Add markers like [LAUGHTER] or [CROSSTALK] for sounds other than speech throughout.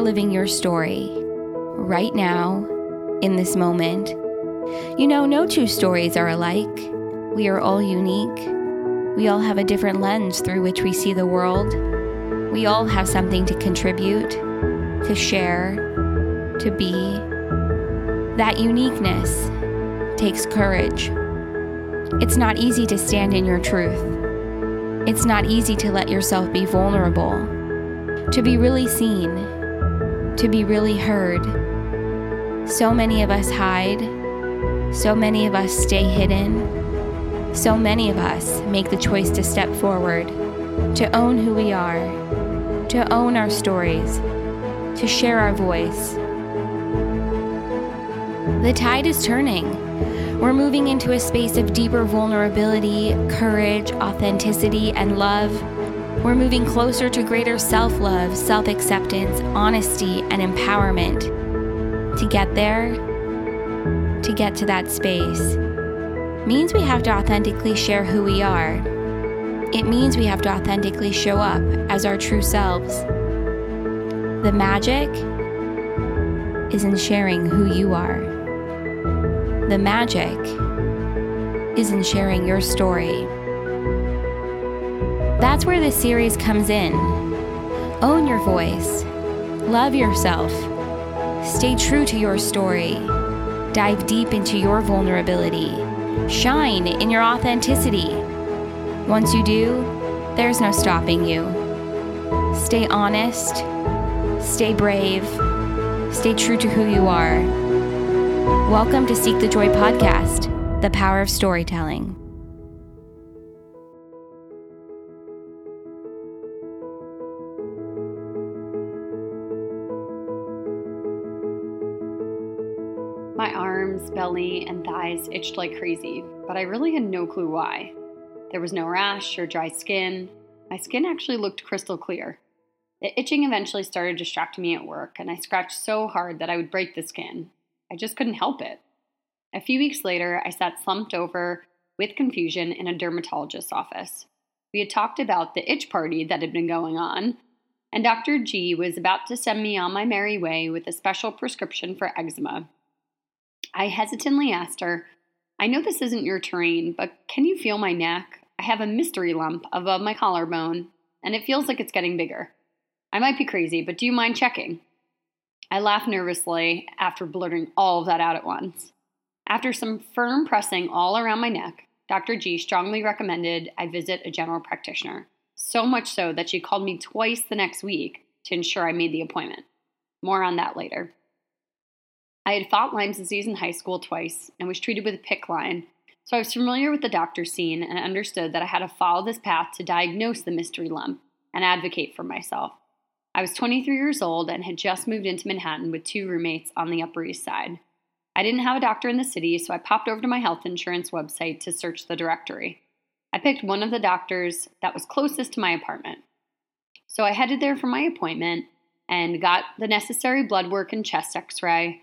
are living your story right now, in this moment. You know, no two stories are alike. We are all unique. We all have a different lens through which we see the world. We all have something to contribute, to share, to be. That uniqueness takes courage. It's not easy to stand in your truth. It's not easy to let yourself be vulnerable, to be really seen, to be really heard. So many of us hide, so many of us stay hidden, so many of us make the choice to step forward, to own who we are, to own our stories, to share our voice. The tide is turning. We're moving into a space of deeper vulnerability, courage, authenticity, and love. We're moving closer to greater self love, self acceptance, honesty, and empowerment. To get there, to get to that space, means we have to authentically share who we are. It means we have to authentically show up as our true selves. The magic is in sharing who you are. The magic is in sharing your story. That's where this series comes in. Own your voice, love yourself, stay true to your story, dive deep into your vulnerability, shine in your authenticity. Once you do, there's no stopping you. Stay honest, stay brave, stay true to who you are. Welcome to Seek the Joy podcast, the power of storytelling. Belly, and thighs itched like crazy, but I really had no clue why. There was no rash or dry skin. My skin actually looked crystal clear. The itching eventually started distracting me at work, and I scratched so hard that I would break the skin. I just couldn't help it. A few weeks later, I sat slumped over with confusion in a dermatologist's office. We had talked about the itch party that had been going on, and Dr. G was about to send me on my merry way with a special prescription for eczema. I hesitantly asked her, I know this isn't your terrain, but can you feel my neck? I have a mystery lump above my collarbone, and it feels like it's getting bigger. I might be crazy, but do you mind checking? I laughed nervously after blurting all of that out at once. After some firm pressing all around my neck, Dr. G strongly recommended I visit a general practitioner, so much so that she called me twice the next week to ensure I made the appointment. More on that later. I had fought Lyme disease in high school twice and was treated with a PICC line, so I was familiar with the doctor scene and understood that I had to follow this path to diagnose the mystery lump and advocate for myself. I was 23 years old and had just moved into Manhattan with two roommates on the Upper East Side. I didn't have a doctor in the city, so I popped over to my health insurance website to search the directory. I picked one of the doctors that was closest to my apartment. So I headed there for my appointment and got the necessary blood work and chest x ray,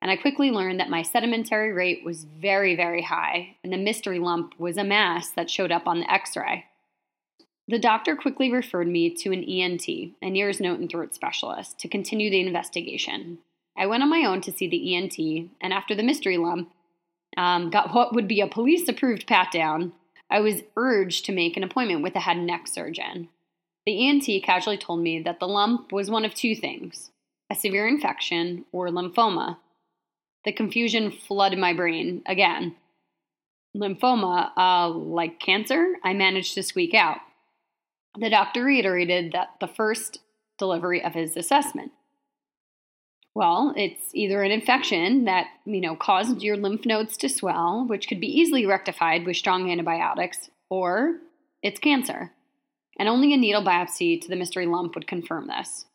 and I quickly learned that my sedimentary rate was very, very high, and the mystery lump was a mass that showed up on the x ray. The doctor quickly referred me to an ENT, an ears, nose, and throat specialist, to continue the investigation. I went on my own to see the ENT, and after the mystery lump um, got what would be a police approved pat down, I was urged to make an appointment with a head and neck surgeon. The ENT casually told me that the lump was one of two things a severe infection or lymphoma. The confusion flooded my brain again. Lymphoma, uh, like cancer? I managed to squeak out. The doctor reiterated that the first delivery of his assessment. Well, it's either an infection that, you know, caused your lymph nodes to swell, which could be easily rectified with strong antibiotics, or it's cancer. And only a needle biopsy to the mystery lump would confirm this.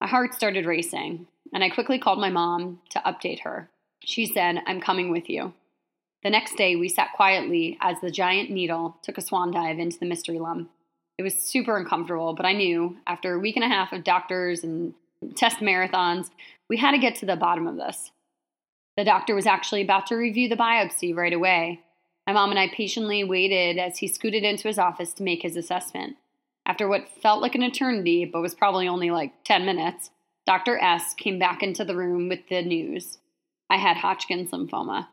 My heart started racing, and I quickly called my mom to update her. She said, I'm coming with you. The next day, we sat quietly as the giant needle took a swan dive into the mystery lump. It was super uncomfortable, but I knew after a week and a half of doctors and test marathons, we had to get to the bottom of this. The doctor was actually about to review the biopsy right away. My mom and I patiently waited as he scooted into his office to make his assessment. After what felt like an eternity, but was probably only like 10 minutes, Dr. S came back into the room with the news. I had Hodgkin's lymphoma.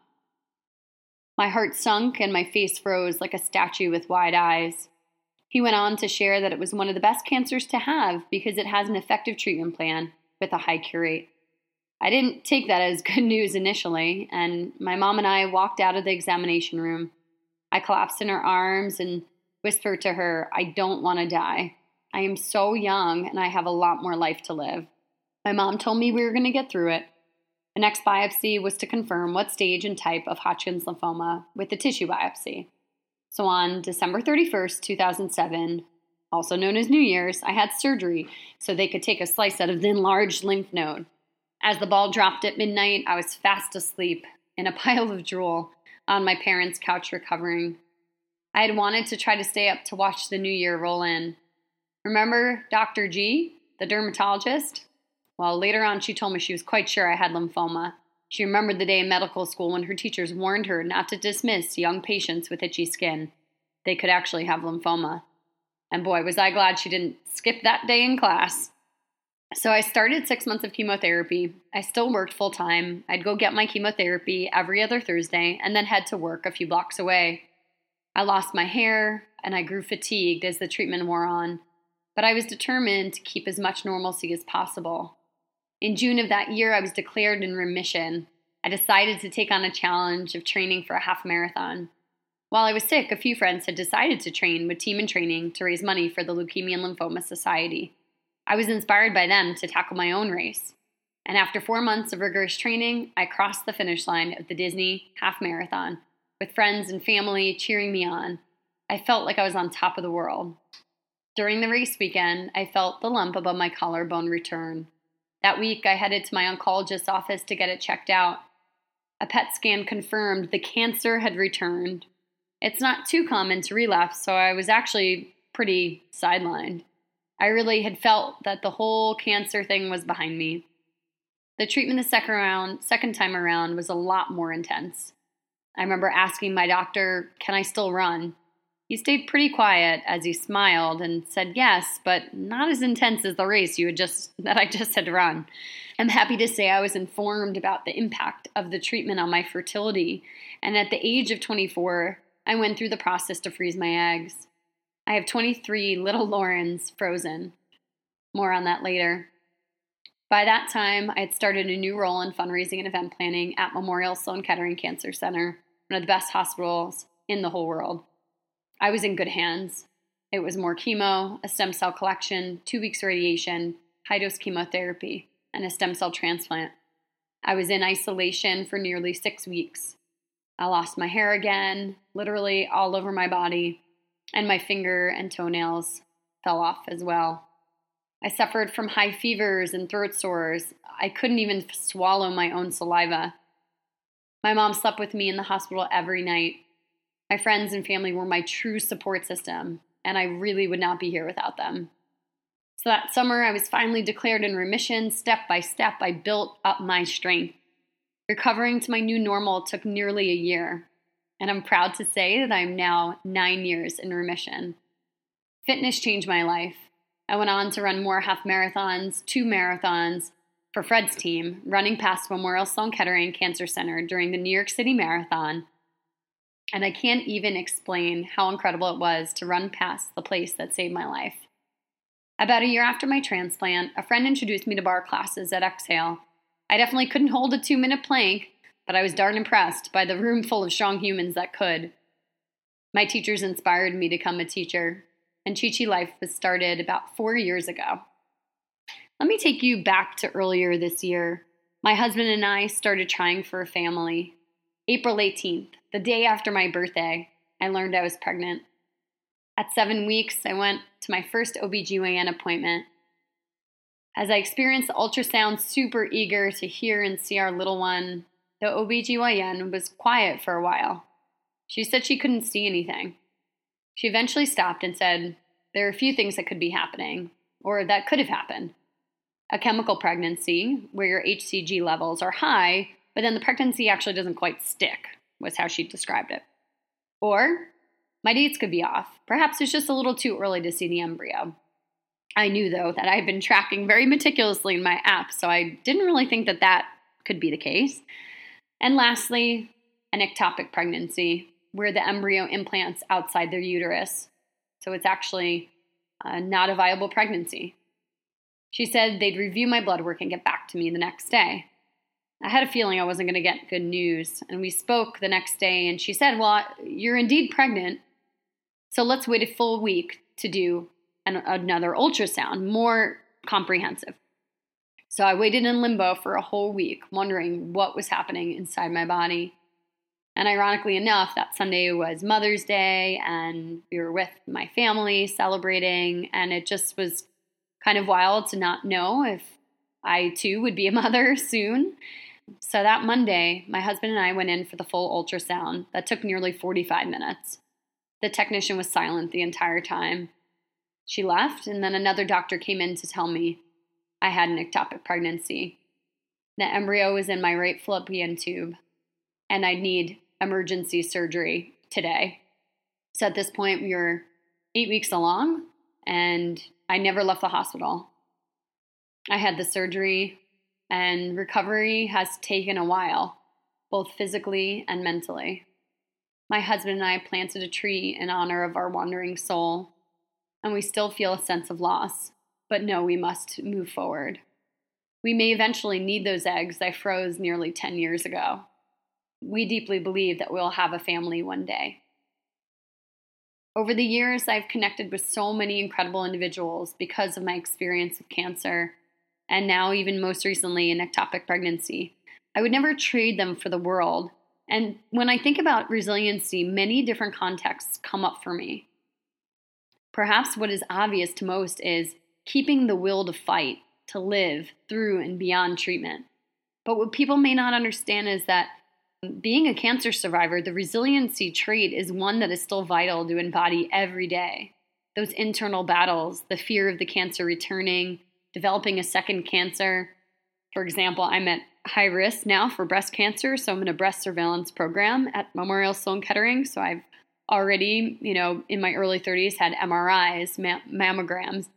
My heart sunk and my face froze like a statue with wide eyes. He went on to share that it was one of the best cancers to have because it has an effective treatment plan with a high cure rate. I didn't take that as good [LAUGHS] news initially, and my mom and I walked out of the examination room. I collapsed in her arms and whispered to her, I don't want to die. I am so young and I have a lot more life to live. My mom told me we were going to get through it. The next biopsy was to confirm what stage and type of Hodgkin's lymphoma with the tissue biopsy. So on December 31st, 2007, also known as New Year's, I had surgery so they could take a slice out of the enlarged lymph node. As the ball dropped at midnight, I was fast asleep in a [LAUGHS] pile of drool on my parents' couch recovering. I had wanted to try to stay up to watch the new year roll in. Remember Dr. G, the dermatologist? Well, later on, she told me she was quite sure I had lymphoma. She remembered the day in medical school when her teachers warned her not to dismiss young patients with itchy skin. They could actually have lymphoma. And boy, was I glad she didn't skip that day in class. So I started six months of chemotherapy. I still worked full time. I'd go get my chemotherapy every other Thursday and then head to work a few blocks away. I lost my hair and I grew fatigued as the treatment wore on, but I was determined to keep as much normalcy as possible. In June of that year, I was declared in remission. I decided to take on a challenge of training for a half marathon. While I was sick, a few friends had decided to train with Team in Training to raise money for the Leukemia and Lymphoma Society. I was inspired by them to tackle my own race. And after four months of rigorous training, I crossed the finish line of the Disney half marathon with friends and family cheering me on. I felt like I was on top of the world. During the race weekend, I felt the lump above my collarbone return. That week, I headed to my oncologist's office to get it checked out. A PET scan confirmed the cancer had returned. It's not too common to relapse, so I was actually pretty sidelined. I really had felt that the whole cancer thing was behind me. The treatment the second round, second time around was a lot more intense. I remember asking my doctor, "Can I still run?" He stayed pretty quiet as he smiled and said yes, but not as intense as the race you had just [LAUGHS] that I just had to run. I'm happy to say I was informed about the impact of the treatment on my fertility, and at the age of 24, I went through the process to freeze my eggs. I have 23 little [LAUGHS] Laurens frozen. More on that later. By that time, I had started a new role in fundraising and event planning at Memorial Sloan Kettering Cancer Center, one of the best hospitals in the whole world. I was in good hands. It was more chemo, a stem cell collection, two weeks radiation, high dose chemotherapy, and a stem cell transplant. I was in isolation for nearly six weeks. I lost my hair again, literally all over my body and my finger and toenails fell off as well. I suffered from high fevers and throat sores. I couldn't even swallow my own saliva. My mom slept with me in the hospital every night. My friends and family were my true support system, and I really would not be here without them. So that summer, I was finally declared in remission. Step by step, I built up my strength. Recovering to my new normal took nearly a year and I'm proud to say that I'm now nine years in remission. Fitness changed my life. I went on to run more half marathons, two marathons for Fred's team, running past Memorial Sloan Kettering Cancer Center during the New York City Marathon. And I can't even explain how incredible it was to run past the place that saved my life. About a year after my transplant, a friend introduced me to barre classes at Exhale. I definitely couldn't hold a two minute plank, but I was darn impressed by the room full of strong humans that could. My teachers inspired me to become a teacher, and Chi Chi Life was started about four years ago. Let me take you back to earlier this year. My husband and I started trying for a family. April 18th, the day after my birthday, I learned I was pregnant. At seven weeks, I went to my first OBGYN appointment. As I experienced the ultrasound, super eager to hear and see our little one, the OBGYN was quiet for a while. She said she couldn't see anything. She eventually stopped and said, There are a few things that could be happening, or that could have happened. A chemical pregnancy, where your HCG levels are high, but then the pregnancy actually doesn't quite stick, was how she described it. Or my dates could be off. Perhaps it's just a little too early to see the embryo. I knew, though, that I had been tracking very meticulously in my app, so I didn't really think that that could be the case. And lastly, an ectopic pregnancy, where the embryo implants outside their uterus. So it's actually uh, not a viable pregnancy. She said they'd review my blood work and get back to me the next day. I had a feeling I wasn't going to get good news, and we spoke the next day, and she said, Well, you're indeed pregnant, so let's wait a full week to do an, another ultrasound, more comprehensive. So I waited in limbo for a whole week, wondering what was happening inside my body. And ironically enough, that Sunday was Mother's Day, and we were with my family celebrating, and it just was kind of wild to not know if I too would be a mother [LAUGHS] soon. So that Monday, my husband and I went in for the full ultrasound. That took nearly 45 minutes. The technician was silent the entire time. She left, and then another doctor came in to tell me I had an ectopic pregnancy. The embryo was in my right fallopian tube, and I'd need emergency surgery today. So at this point, we were eight weeks along, and I never left the hospital. I had the surgery and recovery has taken a while, both physically and mentally. My husband and I planted a tree in honor of our wandering soul, and we still feel a sense of loss, but know we must move forward. We may eventually need those eggs I froze nearly 10 years ago. We deeply believe that we'll have a family one day. Over the years, I've connected with so many incredible individuals because of my experience with cancer and now even most recently an ectopic pregnancy. I would never trade them for the world. And when I think about resiliency, many different contexts come up for me. Perhaps what is obvious to most is keeping the will to fight, to live through and beyond treatment. But what people may not understand is that being a cancer survivor, the resiliency trait is one that is still vital to embody every day. Those internal battles, the fear of the cancer returning, developing a second cancer. For example, I'm at high risk now for breast cancer, so I'm in a breast surveillance program at Memorial Sloan Kettering. So I've already, you know, in my early 30s had MRIs, ma- mammograms,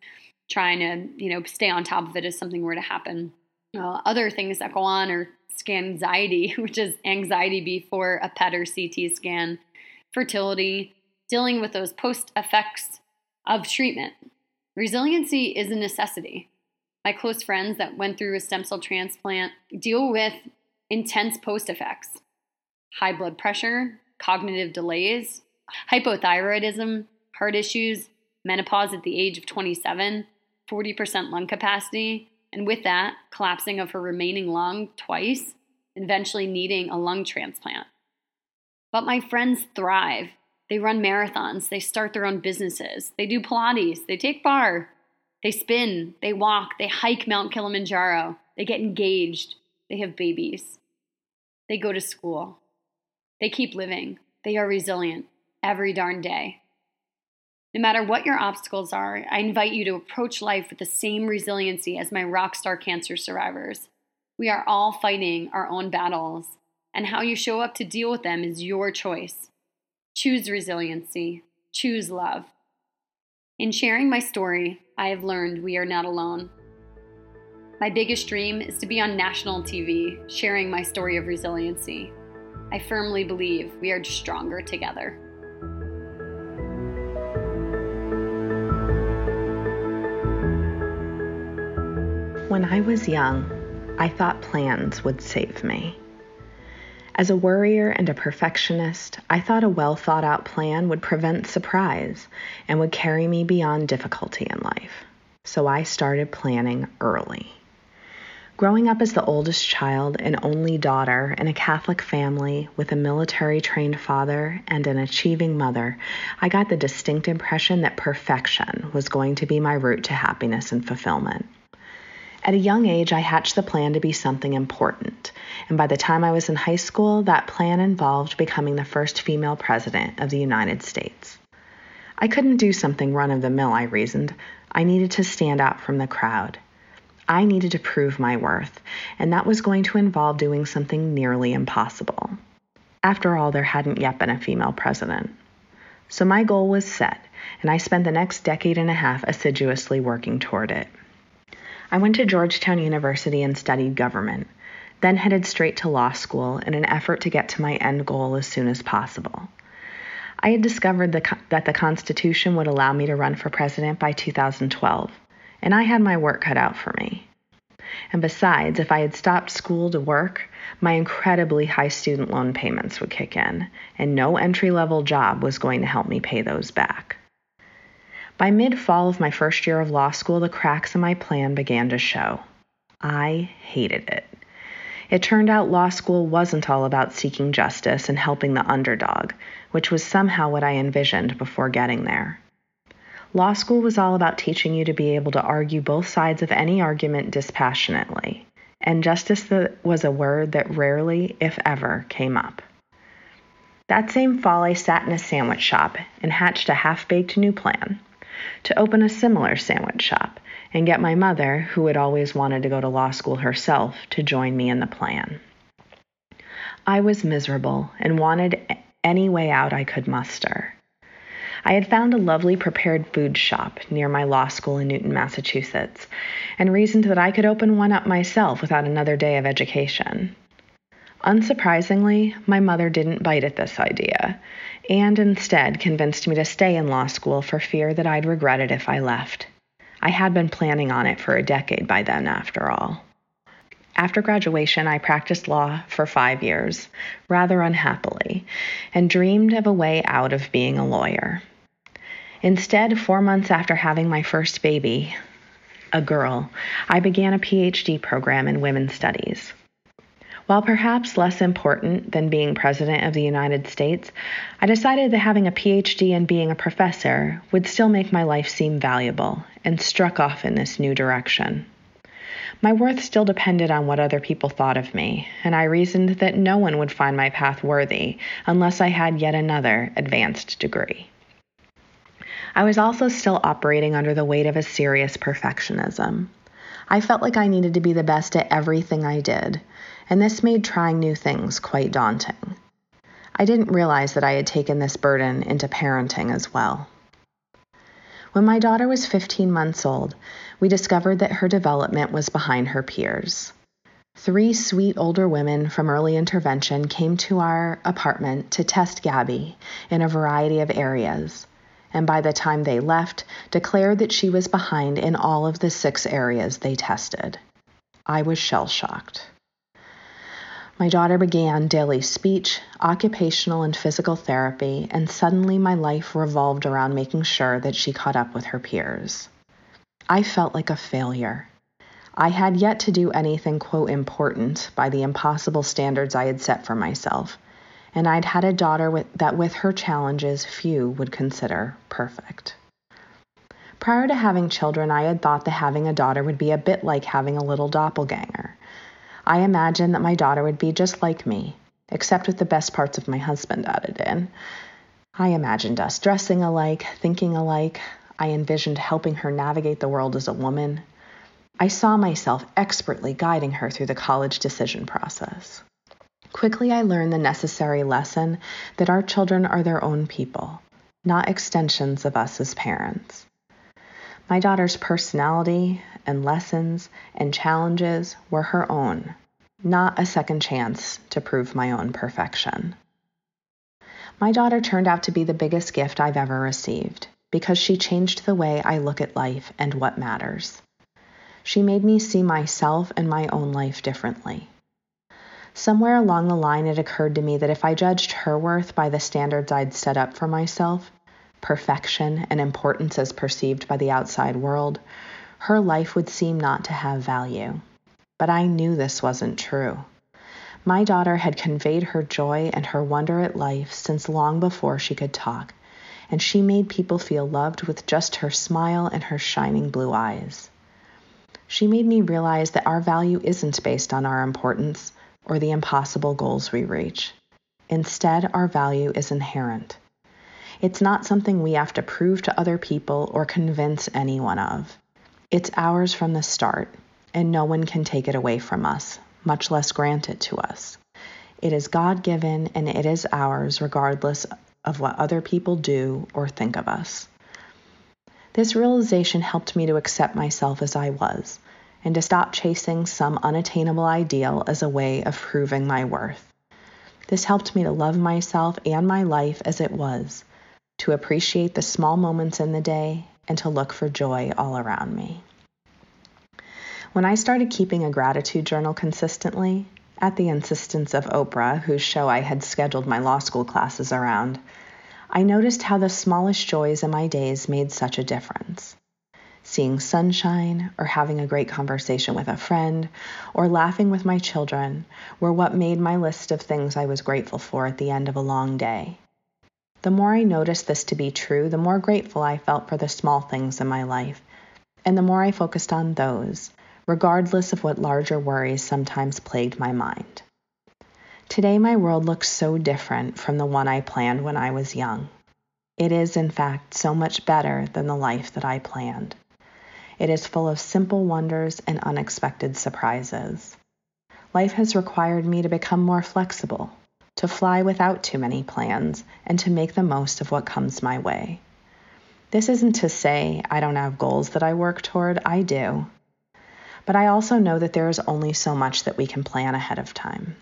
trying to, you know, stay on top of it if something were to happen. Uh, other things that go on are scan anxiety, [LAUGHS] which is anxiety before a PET or CT scan, fertility, dealing with those post effects of treatment. Resiliency is a necessity my close friends that went through a stem cell transplant deal with intense post effects. High blood pressure, cognitive delays, hypothyroidism, heart issues, menopause at the age of 27, 40% lung capacity, and with that, collapsing of her remaining lung twice, eventually needing a lung transplant. But my friends thrive. They run marathons, they start their own businesses, they do Pilates, they take barre, they spin, they walk, they hike Mount Kilimanjaro, they get engaged, they have babies, they go to school, they keep living, they are resilient every darn day. No matter what your obstacles are, I invite you to approach life with the same resiliency as my rockstar cancer survivors. We are all fighting our own battles, and how you show up to deal with them is your choice. Choose resiliency, choose love. In sharing my story, I have learned we are not alone. My biggest dream is to be on national TV, sharing my story of resiliency. I firmly believe we are stronger together. When I was young, I thought plans would save me. As a worrier and a perfectionist, I thought a well thought out plan would prevent surprise and would carry me beyond difficulty in life. So I started planning early. Growing up as the oldest child and only daughter in a Catholic family with a military trained father and an achieving mother, I got the distinct impression that perfection was going to be my route to happiness and fulfillment. At a young age, I hatched the plan to be something important, and by the time I was in high school, that plan involved becoming the first female president of the United States. I couldn't do something run of the mill, I reasoned. I needed to stand out from the crowd. I needed to prove my worth, and that was going to involve doing something nearly impossible. After all, there hadn't yet been a female president. So my goal was set and I spent the next decade and a half assiduously working toward it. I went to Georgetown University and studied government, then headed straight to law school in an effort to get to my end goal as soon as possible. I had discovered the, that the Constitution would allow me to run for president by 2012, and I had my work cut out for me. And besides, if I had stopped school to work, my incredibly high student loan payments would kick in, and no entry level job was going to help me pay those back. By mid fall of my first year of law school, the cracks in my plan began to show. I hated it. It turned out law school wasn't all about seeking justice and helping the underdog, which was somehow what I envisioned before getting there. Law school was all about teaching you to be able to argue both sides of any argument dispassionately, and justice was a word that rarely, if ever, came up. That same fall, I sat in a sandwich shop and hatched a half baked new plan to open a similar sandwich shop and get my mother, who had always wanted to go to law school herself, to join me in the plan. I was miserable and wanted any way out I could muster. I had found a lovely prepared food shop near my law school in Newton, Massachusetts, and reasoned that I could open one up myself without another day of education. Unsurprisingly, my mother didn't bite at this idea, and instead convinced me to stay in law school for fear that I'd regret it if I left. I had been planning on it for a decade by then, after all. After graduation, I practiced law for five years, rather unhappily, and dreamed of a way out of being a lawyer. Instead, four months after having my first baby, a girl, I began a PhD program in women's studies. While perhaps less important than being President of the United States, I decided that having a PhD and being a professor would still make my life seem valuable and struck off in this new direction. My worth still depended on what other people thought of me, and I reasoned that no one would find my path worthy unless I had yet another advanced degree. I was also still operating under the weight of a serious perfectionism. I felt like I needed to be the best at everything I did, and this made trying new things quite daunting. I didn't realize that I had taken this burden into parenting as well. When my daughter was 15 months old, we discovered that her development was behind her peers. Three sweet older women from early intervention came to our apartment to test Gabby in a variety of areas, and by the time they left, declared that she was behind in all of the six areas they tested. I was shell shocked. My daughter began daily speech, occupational and physical therapy, and suddenly my life revolved around making sure that she caught up with her peers. I felt like a failure. I had yet to do anything, quote, important by the impossible standards I had set for myself, and I'd had a daughter with, that, with her challenges, few would consider perfect. Prior to having children, I had thought that having a daughter would be a bit like having a little doppelganger. I imagined that my daughter would be just like me, except with the best parts of my husband added in. I imagined us dressing alike, thinking alike. I envisioned helping her navigate the world as a woman. I saw myself expertly guiding her through the college decision process. Quickly, I learned the necessary lesson that our children are their own people, not extensions of us as parents. My daughter's personality and lessons and challenges were her own, not a second chance to prove my own perfection. My daughter turned out to be the biggest gift I've ever received because she changed the way I look at life and what matters. She made me see myself and my own life differently. Somewhere along the line, it occurred to me that if I judged her worth by the standards I'd set up for myself, perfection, and importance as perceived by the outside world, her life would seem not to have value. But I knew this wasn't true. My daughter had conveyed her joy and her wonder at life since long before she could talk, and she made people feel loved with just her smile and her shining blue eyes. She made me realize that our value isn't based on our importance or the impossible goals we reach. Instead, our value is inherent. It's not something we have to prove to other people or convince anyone of. It's ours from the start, and no one can take it away from us, much less grant it to us. It is God given and it is ours regardless of what other people do or think of us. This realization helped me to accept myself as I was and to stop chasing some unattainable ideal as a way of proving my worth. This helped me to love myself and my life as it was, to appreciate the small moments in the day, and to look for joy all around me. When I started keeping a gratitude journal consistently, at the insistence of Oprah, whose show I had scheduled my law school classes around, I noticed how the smallest joys in my days made such a difference. Seeing sunshine, or having a great conversation with a friend, or laughing with my children were what made my list of things I was grateful for at the end of a long day. The more I noticed this to be true, the more grateful I felt for the small things in my life, and the more I focused on those, regardless of what larger worries sometimes plagued my mind. Today, my world looks so different from the one I planned when I was young. It is, in fact, so much better than the life that I planned. It is full of simple wonders and unexpected surprises. Life has required me to become more flexible, to fly without too many plans, and to make the most of what comes my way. This isn't to say I don't have goals that I work toward, I do. But I also know that there is only so much that we can plan ahead of time.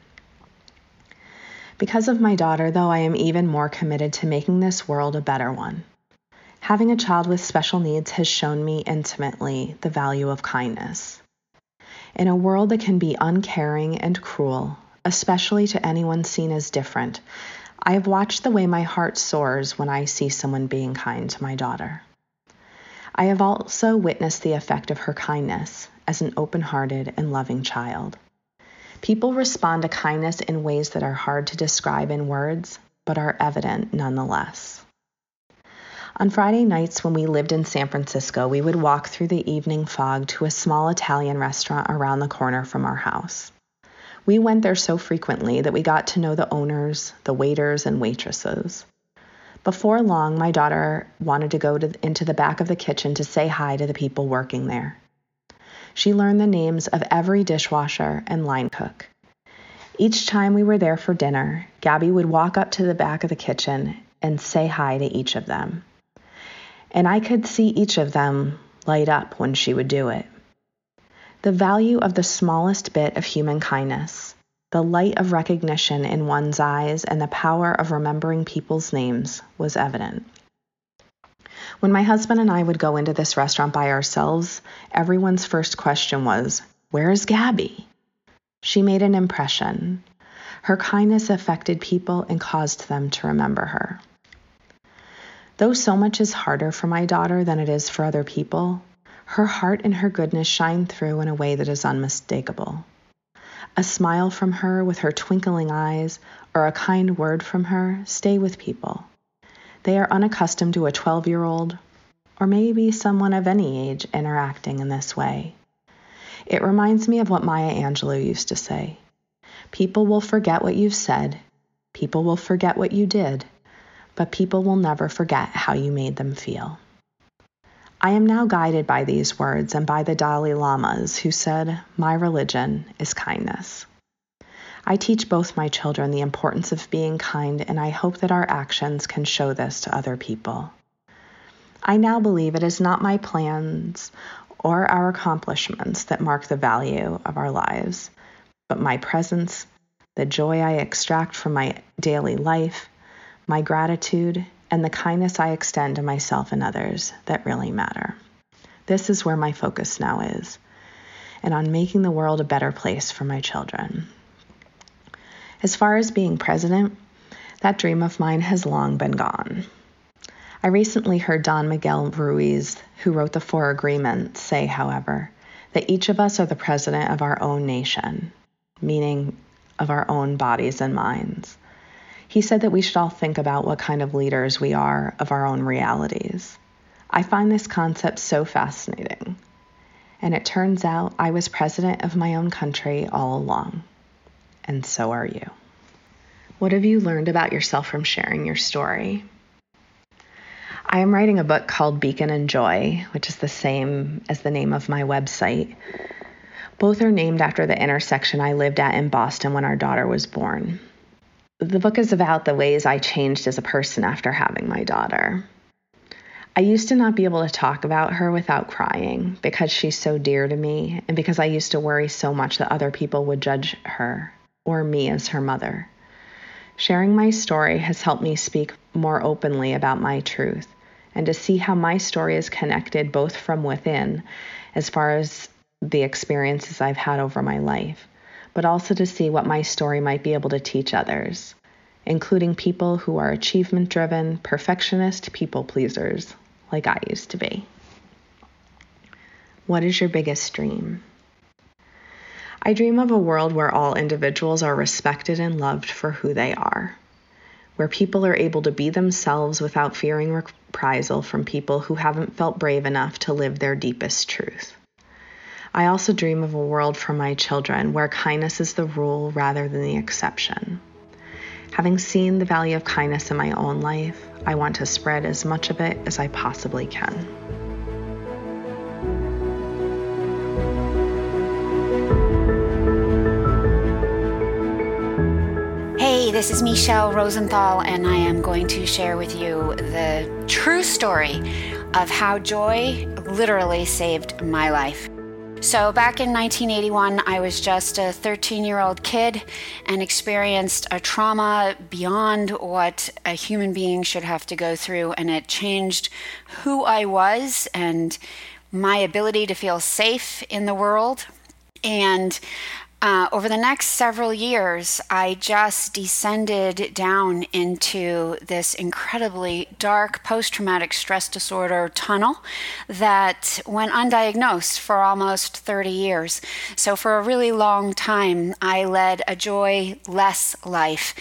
Because of my daughter, though, I am even more committed to making this world a better one. Having a child with special needs has shown me intimately the value of kindness. In a world that can be uncaring and cruel, especially to anyone seen as different, I have watched the way my heart soars when I see someone being kind to my daughter. I have also witnessed the effect of her kindness as an open hearted and loving child. People respond to kindness in ways that are hard to describe in words, but are evident nonetheless. On Friday nights when we lived in San Francisco, we would walk through the evening fog to a small Italian restaurant around the corner from our house. We went there so frequently that we got to know the owners, the waiters, and waitresses. Before long, my daughter wanted to go to, into the back of the kitchen to say hi to the people working there she learned the names of every dishwasher and line cook. Each time we were there for dinner, Gabby would walk up to the back of the kitchen and say hi to each of them. And I could see each of them light up when she would do it. The value of the smallest bit of human kindness, the light of recognition in one's eyes, and the power of remembering people's names was evident. When my husband and I would go into this restaurant by ourselves, everyone's first question was, Where is Gabby? She made an impression. Her kindness affected people and caused them to remember her. Though so much is harder for my daughter than it is for other people, her heart and her goodness shine through in a way that is unmistakable. A smile from her with her twinkling eyes or a kind word from her stay with people. They are unaccustomed to a 12 year old, or maybe someone of any age, interacting in this way. It reminds me of what Maya Angelou used to say People will forget what you've said, people will forget what you did, but people will never forget how you made them feel. I am now guided by these words and by the Dalai Lamas who said, My religion is kindness. I teach both my children the importance of being kind, and I hope that our actions can show this to other people. I now believe it is not my plans or our accomplishments that mark the value of our lives, but my presence, the joy I extract from my daily life, my gratitude, and the kindness I extend to myself and others that really matter. This is where my focus now is, and on making the world a better place for my children. As far as being president, that dream of mine has long been gone. I recently heard Don Miguel Ruiz, who wrote the Four Agreements, say, however, that each of us are the president of our own nation, meaning of our own bodies and minds. He said that we should all think about what kind of leaders we are of our own realities. I find this concept so fascinating. And it turns out I was president of my own country all along and so are you. What have you learned about yourself from sharing your story? I am writing a book called Beacon and Joy, which is the same as the name of my website. Both are named after the intersection I lived at in Boston when our daughter was born. The book is about the ways I changed as a person after having my daughter. I used to not be able to talk about her without crying because she's so dear to me and because I used to worry so much that other people would judge her or me as her mother. Sharing my story has helped me speak more openly about my truth and to see how my story is connected both from within, as far as the experiences I've had over my life, but also to see what my story might be able to teach others including people who are achievement driven, perfectionist people pleasers, like I used to be. What is your biggest dream? I dream of a world where all individuals are respected and loved for who they are, where people are able to be themselves without fearing reprisal from people who haven't felt brave enough to live their deepest truth. I also dream of a world for my children where kindness is the rule rather than the exception, Having seen the value of kindness in my own life, I want to spread as much of it as I possibly can. This is Michelle Rosenthal, and I am going to share with you the true story of how joy literally saved my life. So, back in 1981, I was just a 13 year old kid and experienced a trauma beyond what a human being should have to go through, and it changed who I was and my ability to feel safe in the world. And uh, over the next several years, I just descended down into this incredibly dark post traumatic stress disorder tunnel that went undiagnosed for almost 30 years. So, for a really long time, I led a joyless life.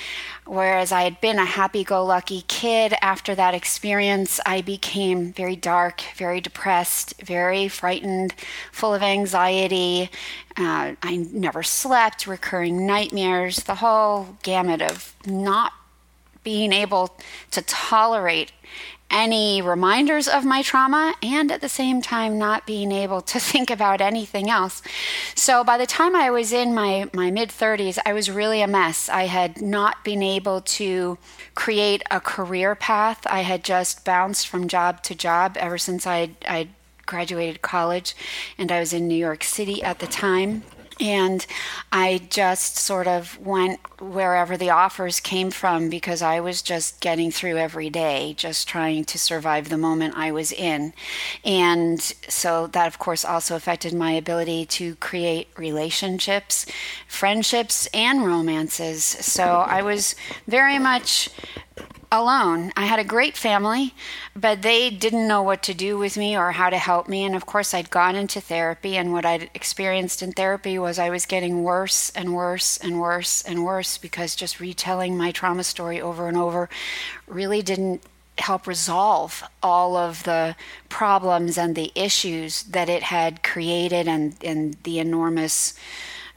Whereas I had been a happy go lucky kid, after that experience, I became very dark, very depressed, very frightened, full of anxiety. Uh, I never slept, recurring nightmares, the whole gamut of not being able to tolerate any reminders of my trauma and at the same time not being able to [LAUGHS] think about anything else. So by the time I was in my, my mid 30s, I was really a mess. I had not been able to create a career path. I had just bounced from job to job ever since I I graduated college and I was in New York City at the time. And I just sort of went wherever the offers came from because I was just getting through every day, just trying to survive the moment I was in. And so that, of course, also affected my ability to create relationships, friendships, and romances. So I was very much alone. I had a great family, but they didn't know what to do with me or how to help me. And of course, I'd gone into therapy, and what I'd experienced in therapy was I was getting worse and worse and worse and worse because just retelling my trauma story over and over really didn't help resolve all of the problems and the issues that it had created and, and the enormous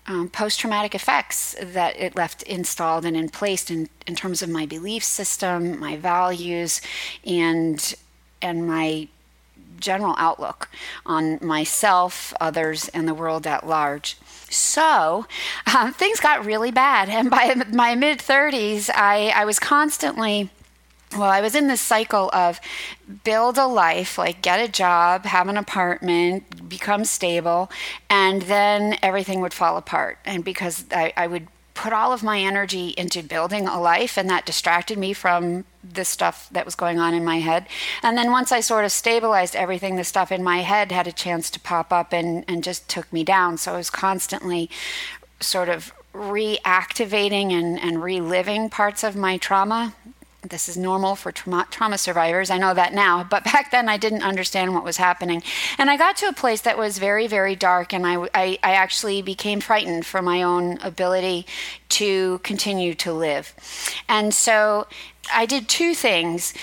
um, post traumatic effects that it left installed and in place in, in terms of my belief system, my values, and and my general outlook on myself, others, and the world at large. So [LAUGHS] um, things got really bad, and by [LAUGHS] my mid 30s, I, I was constantly well, I was in this cycle of build a life, like get a job, have an apartment, become stable, and then everything would fall apart. And because I, I would put all of my energy into building a life, and that distracted me from the stuff that was going on in my head. And then once I sort of stabilized everything, the stuff in my head had a chance to pop up and, and just took me down. So I was constantly sort of reactivating and, and reliving parts of my trauma this is normal for trauma, trauma, survivors. I know that now, but [LAUGHS] back then I didn't understand what was happening. And I got to a place that was very, very dark, and I, I, I actually became frightened for my own ability to continue to live. And so I did two things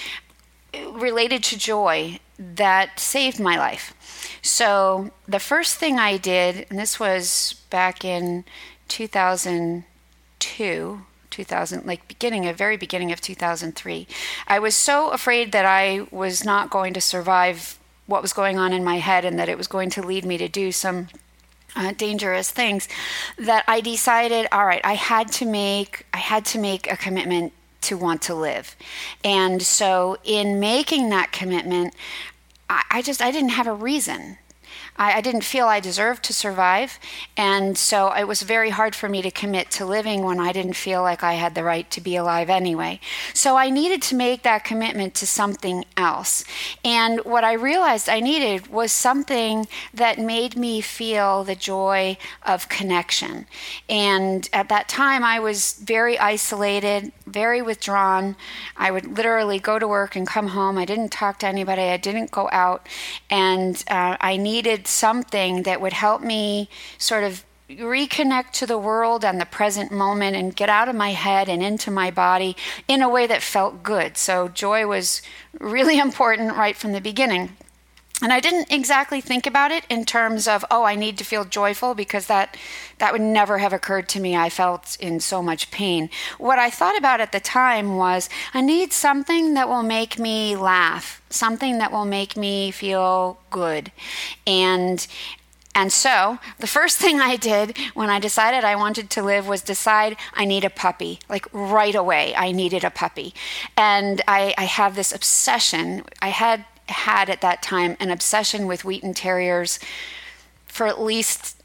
related to joy that saved my life. So the first thing I did, and this was back in 2002 2000 like beginning of very beginning of 2003 i was so afraid that i was not going to survive what was going on in my head and that it was going to lead me to do some uh, dangerous things that i decided all right i had to make i had to make a commitment to want to live. And so, in making that commitment, I, I just I didn't have a reason. I, I didn't feel I deserved to survive. And so it was very hard for me to commit to living when I didn't feel like I had the right to be alive anyway. So I needed to make that commitment to something else. And what I realized I needed was something that made me feel the joy of connection. And at that time, I was very isolated, very withdrawn. I would literally go to work and come home. I didn't talk to anybody, I didn't go out. And uh, I needed something that would help me sort of reconnect to the world and the present moment and get out of my head and into my body in a way that felt good. So, joy was really [LAUGHS] important right from the beginning. And I didn't exactly think about it in terms of, oh, I need to feel joyful because that that would never have occurred to me. I felt in so much pain. What I thought about at the time was I need something that will make me laugh, something that will make me feel good. And and so, the first [LAUGHS] thing I did when I decided I wanted to live was decide I need a puppy. Like right away, I needed a puppy. And I, I have this obsession. I had had at that time an obsession with Wheaten Terriers for at least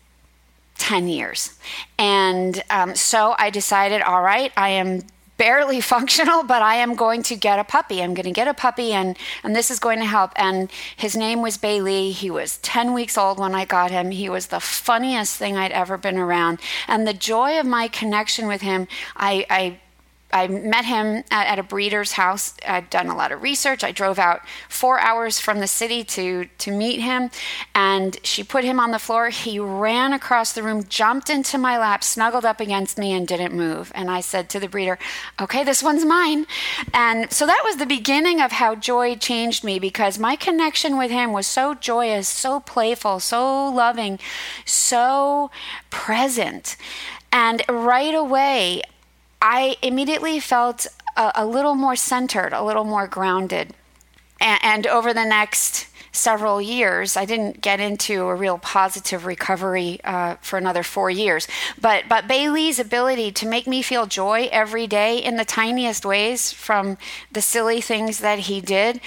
10 years. And um, so I decided, all right, I am barely [LAUGHS] functional, but I am going to get a puppy. I'm going to get a puppy, and, and this is going to help. And his name was Bailey. He was 10 weeks old when I got him. He was the funniest thing I'd ever been around. And the joy of my connection with him, I, I I met him at, at, a breeder's house. I'd done a lot of research. I drove out four hours from the city to to meet him, and she put him on the floor. He ran across the room, jumped into my lap, snuggled up against me, and didn't move. And I said to the breeder, "Okay, this one's mine." And so that was the beginning of how joy changed me because my connection with him was so joyous, so playful, so loving, so present. And right away, I immediately felt a, a little more centered, a little more grounded. And, and over the next several years. I didn't get into a real positive recovery uh, for another four years. But but Bailey's ability to make me feel joy every day in the tiniest ways, from the silly things that he did,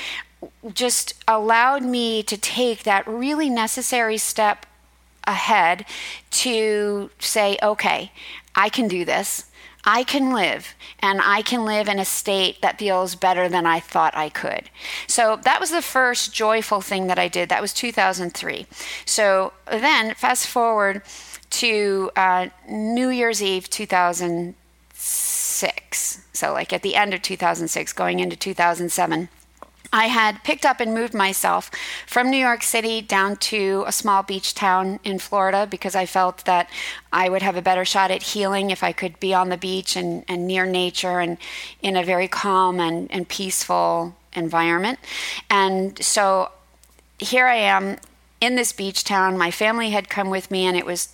just allowed me to take that really necessary step ahead to say, okay, I can do this. I can live, and I can live in a state that feels better than I thought I could. So that was the first joyful thing that I did. That was 2003. So then, fast forward to uh, New Year's Eve 2006. So, like at the end of 2006, going into 2007. I had picked up and moved myself from New York City down to a small beach town in Florida because I felt that I would have a better shot at healing if I could be on the beach and, and near nature and in a very calm and, and peaceful environment. And so here I am in this beach town. My family had come with me, and it was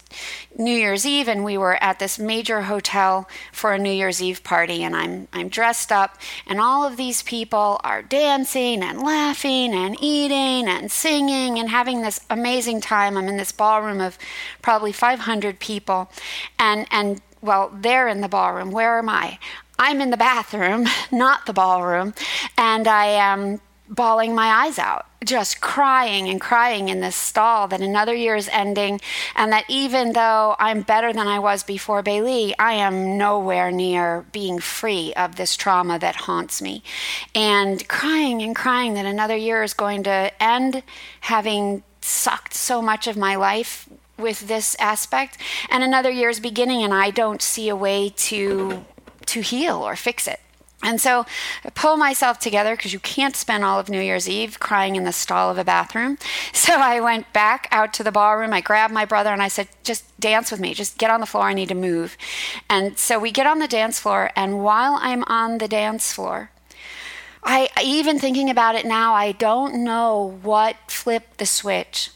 New Year's Eve, and we were at this major hotel for a New Year's Eve party. And I'm I'm dressed up, and all of these people are dancing and laughing and eating and singing and having this amazing time. I'm in this ballroom of probably 500 people, and and well, they're in the ballroom. Where am I? I'm in the bathroom, [LAUGHS] not the ballroom, and I am bawling my eyes out, just crying and crying in this stall that another year is ending, and that even though I'm better than I was before Bailey, I am nowhere near being free of this trauma that haunts me. And crying and crying that another year is going to end having sucked so much of my life with this aspect, and another year is beginning, and I don't see a way to to heal or fix it. And so I pull myself together because you can't spend all of New Year's Eve crying in the stall of a bathroom. [LAUGHS] So I went back out to the ballroom. I grabbed my brother and I said, just dance with me. Just get on the floor. I need to move. And so we get on the dance floor. And while I'm on the dance floor, I even thinking about it now, I don't know what flipped the switch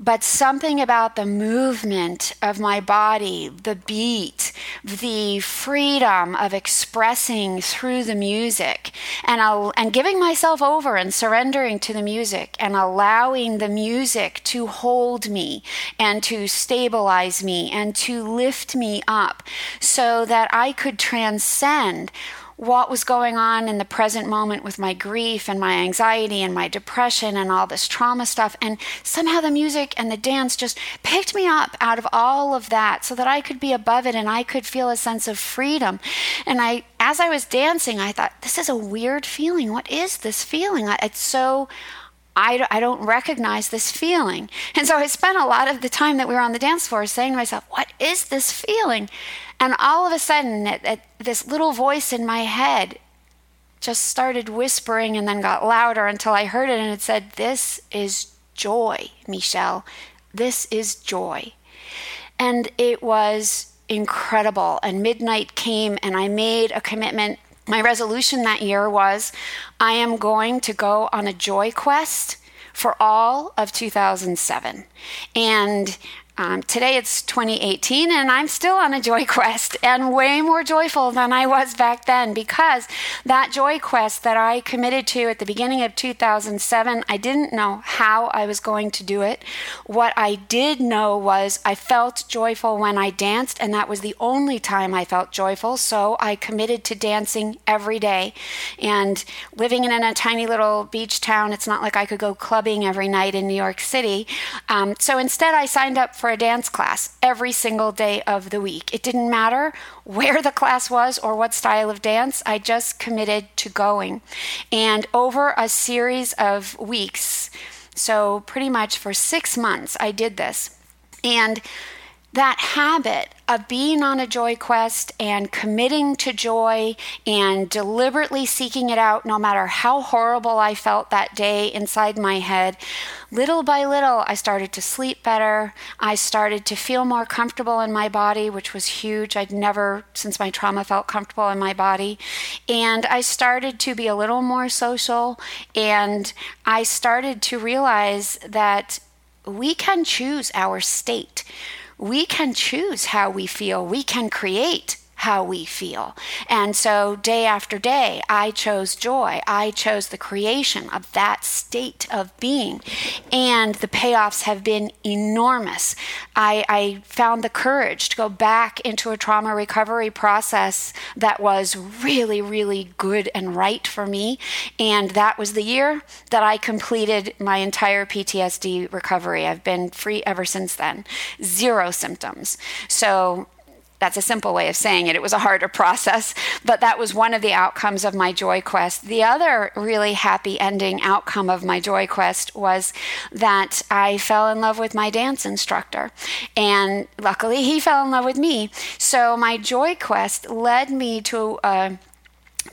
but something about the movement of my body, the beat, the freedom of expressing through the music, and, and giving myself over and surrendering to the music and allowing the music to hold me and to stabilize me and to lift me up so that I could transcend what was going on in the present moment with my grief and my anxiety and my depression and all this trauma stuff. And somehow the music and the dance just picked me up out of all of that so that I could be above it and I could feel a sense of freedom. And I, as I was dancing, I thought, this is a weird feeling. What is this feeling? It's so I, I don't recognize this feeling. And so I spent a lot of the time that we were on the dance floor saying to myself, What is this feeling? And all of a sudden, it, it, this little voice in my head just started whispering and then got louder until I heard it and it said, This is joy, Michelle. This is joy. And it was incredible. And midnight came and I made a commitment. My resolution that year was I am going to go on a joy quest for all of 2007. And um, today it's 2018, and I'm still on a joy [LAUGHS] quest and way more joyful than I was back then because that joy quest that I committed to at the beginning of 2007, I didn't know how I was going to do it. What I did know was I felt joyful when I danced, and that was the only time I felt joyful. So I committed to dancing every day. And living in a tiny little beach town, it's not like I could go clubbing every night in New York City. Um, so instead, I signed up for for a dance class every single day of the week. It didn't matter where the class was or what style of dance, I just committed to going. And over a series of weeks, so pretty much for six months, I did this. And that habit of being on a joy quest and committing to joy and deliberately seeking it out, no matter how horrible I felt that day inside my head, little by little, I started to sleep better. I started to feel more comfortable in my body, which was huge. I'd never, since my trauma, felt comfortable in my body. And I started to be a little more social. And I started to realize that we can choose our state we can choose how we feel. We can create how we feel. And so, day after day, I chose joy. I chose the creation of that state of being. And the payoffs have been enormous. I, I, found the courage to go back into a trauma recovery process that was really, really good and right for me. And that was the year that I completed my entire PTSD recovery. I've been free ever since then, zero symptoms. So, that's a simple way of saying it. It was a harder [LAUGHS] process, but that was one of the outcomes of my Joy Quest. The other really happy ending outcome of my Joy Quest was that I fell in love with my dance instructor. And luckily, he fell in love with me. So my Joy Quest led me to a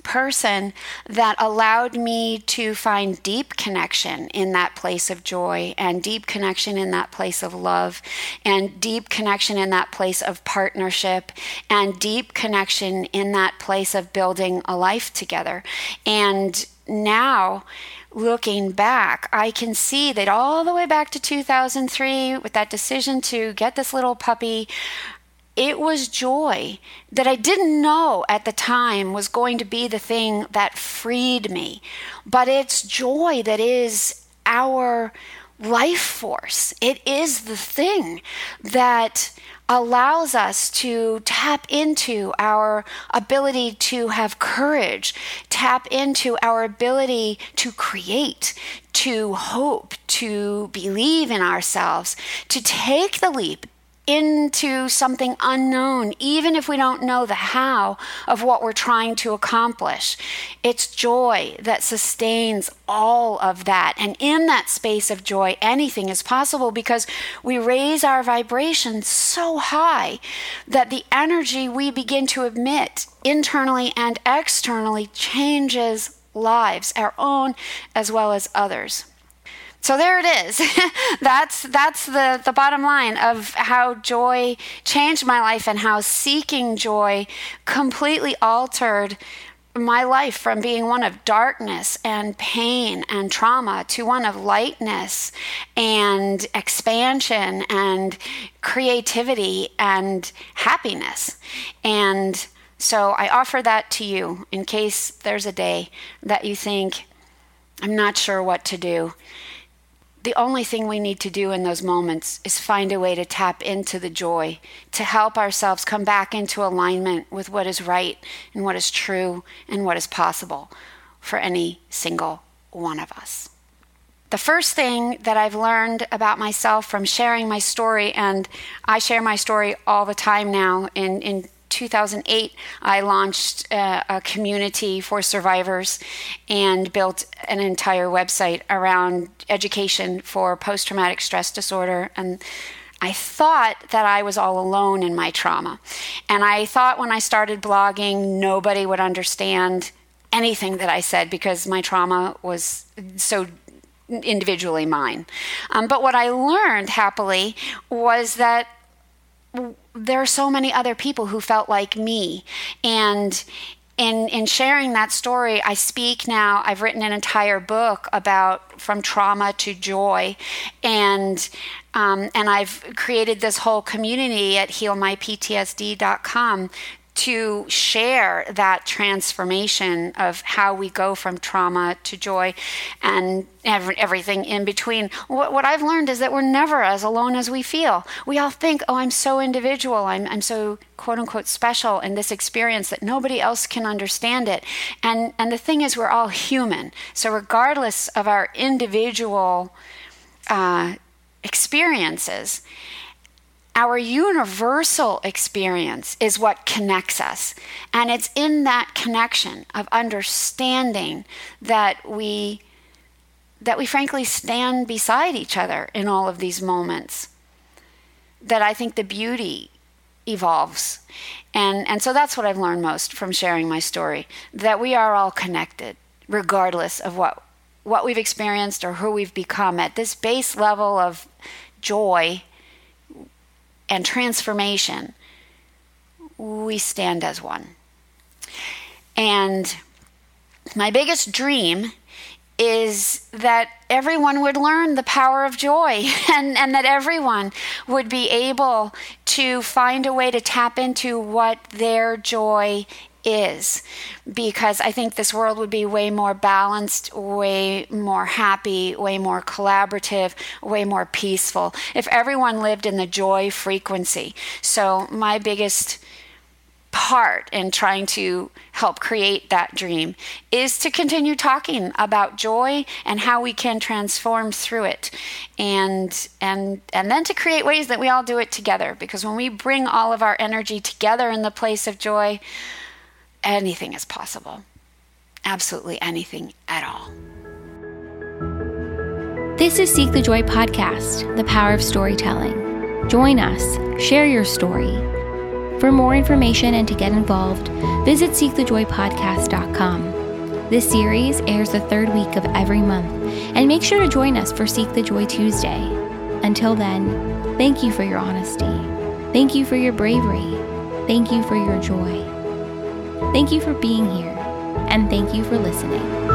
person that allowed me to find deep connection in that place of joy and deep connection in that place of love and deep connection in that place of partnership and deep connection in that place of building a life together. And now, looking back, I can see that all the way back to 2003, with that decision to get this little puppy, it was joy that I didn't know at the time was going to be the thing that freed me. But it's joy that is our life force. It is the thing that allows us to tap into our ability to have courage, tap into our ability to create, to hope, to believe in ourselves, to take the leap, into something unknown, even if we don't know the how of what we're trying to accomplish. It's joy that sustains all of that. And in that space of joy, anything is possible because we raise our vibration so high that the energy we begin to emit internally and externally changes lives, our own as well as others. So there it is. [LAUGHS] that's that's the, the bottom line of how joy changed my life and how seeking joy completely altered my life from being one of darkness and pain and trauma to one of lightness and expansion and creativity and happiness. And so I offer that to you in case there's a day that you think, I'm not sure what to do the only thing we need to do in those moments is find a way to tap into the joy, to help ourselves come back into alignment with what is right and what is true and what is possible for any single one of us. The first thing that I've learned about myself from sharing my story, and I share my story all the time now in, in 2008, I launched a, a, community for survivors and built an entire website around education for post traumatic stress disorder. And I thought that I was all alone in my trauma. And I thought when I started blogging, nobody would understand anything that I said because my trauma was so individually mine. Um, but what I learned happily was that there are so many other people who felt like me. And in in sharing that story i speak now i've written an entire book about from trauma to joy. And um, and i've created this whole community at healmyptsd.com to share that transformation of how we go from trauma to joy and every, everything in between. What, what, I've learned is that we're never as alone as we feel. We all think, oh, I'm so individual, I'm, I'm so quote unquote special in this experience that nobody else can understand it. And, and the thing is, we're all human. So, regardless of our individual uh, experiences, our universal experience is what connects us. And it's in that connection of understanding that we that we frankly stand beside each other in all of these moments. That I think the beauty evolves. And and so that's what I've learned most from sharing my story, that we are all connected regardless of what what we've experienced or who we've become at this base level of joy and transformation, we stand as one. And my biggest dream is that everyone would learn the power of joy [LAUGHS] and, and that everyone would be able to find a way to tap into what their joy is because I think this world would be way more balanced, way more happy, way more collaborative, way more peaceful if everyone lived in the joy frequency. So, my biggest part in trying to help create that dream is to continue talking about joy and how we can transform through it and and and then to create ways that we all do it together because when we bring all of our energy together in the place of joy anything is possible. Absolutely anything at all. This is Seek the Joy podcast, the power of storytelling. Join us, share your story. For more information and to get involved, visit seekthejoypodcast.com. This series airs the third week of every month, and make sure to join us for Seek the Joy Tuesday. Until then, thank you for your honesty. Thank you for your bravery. Thank you for your joy. Thank you for being here, and thank you for listening.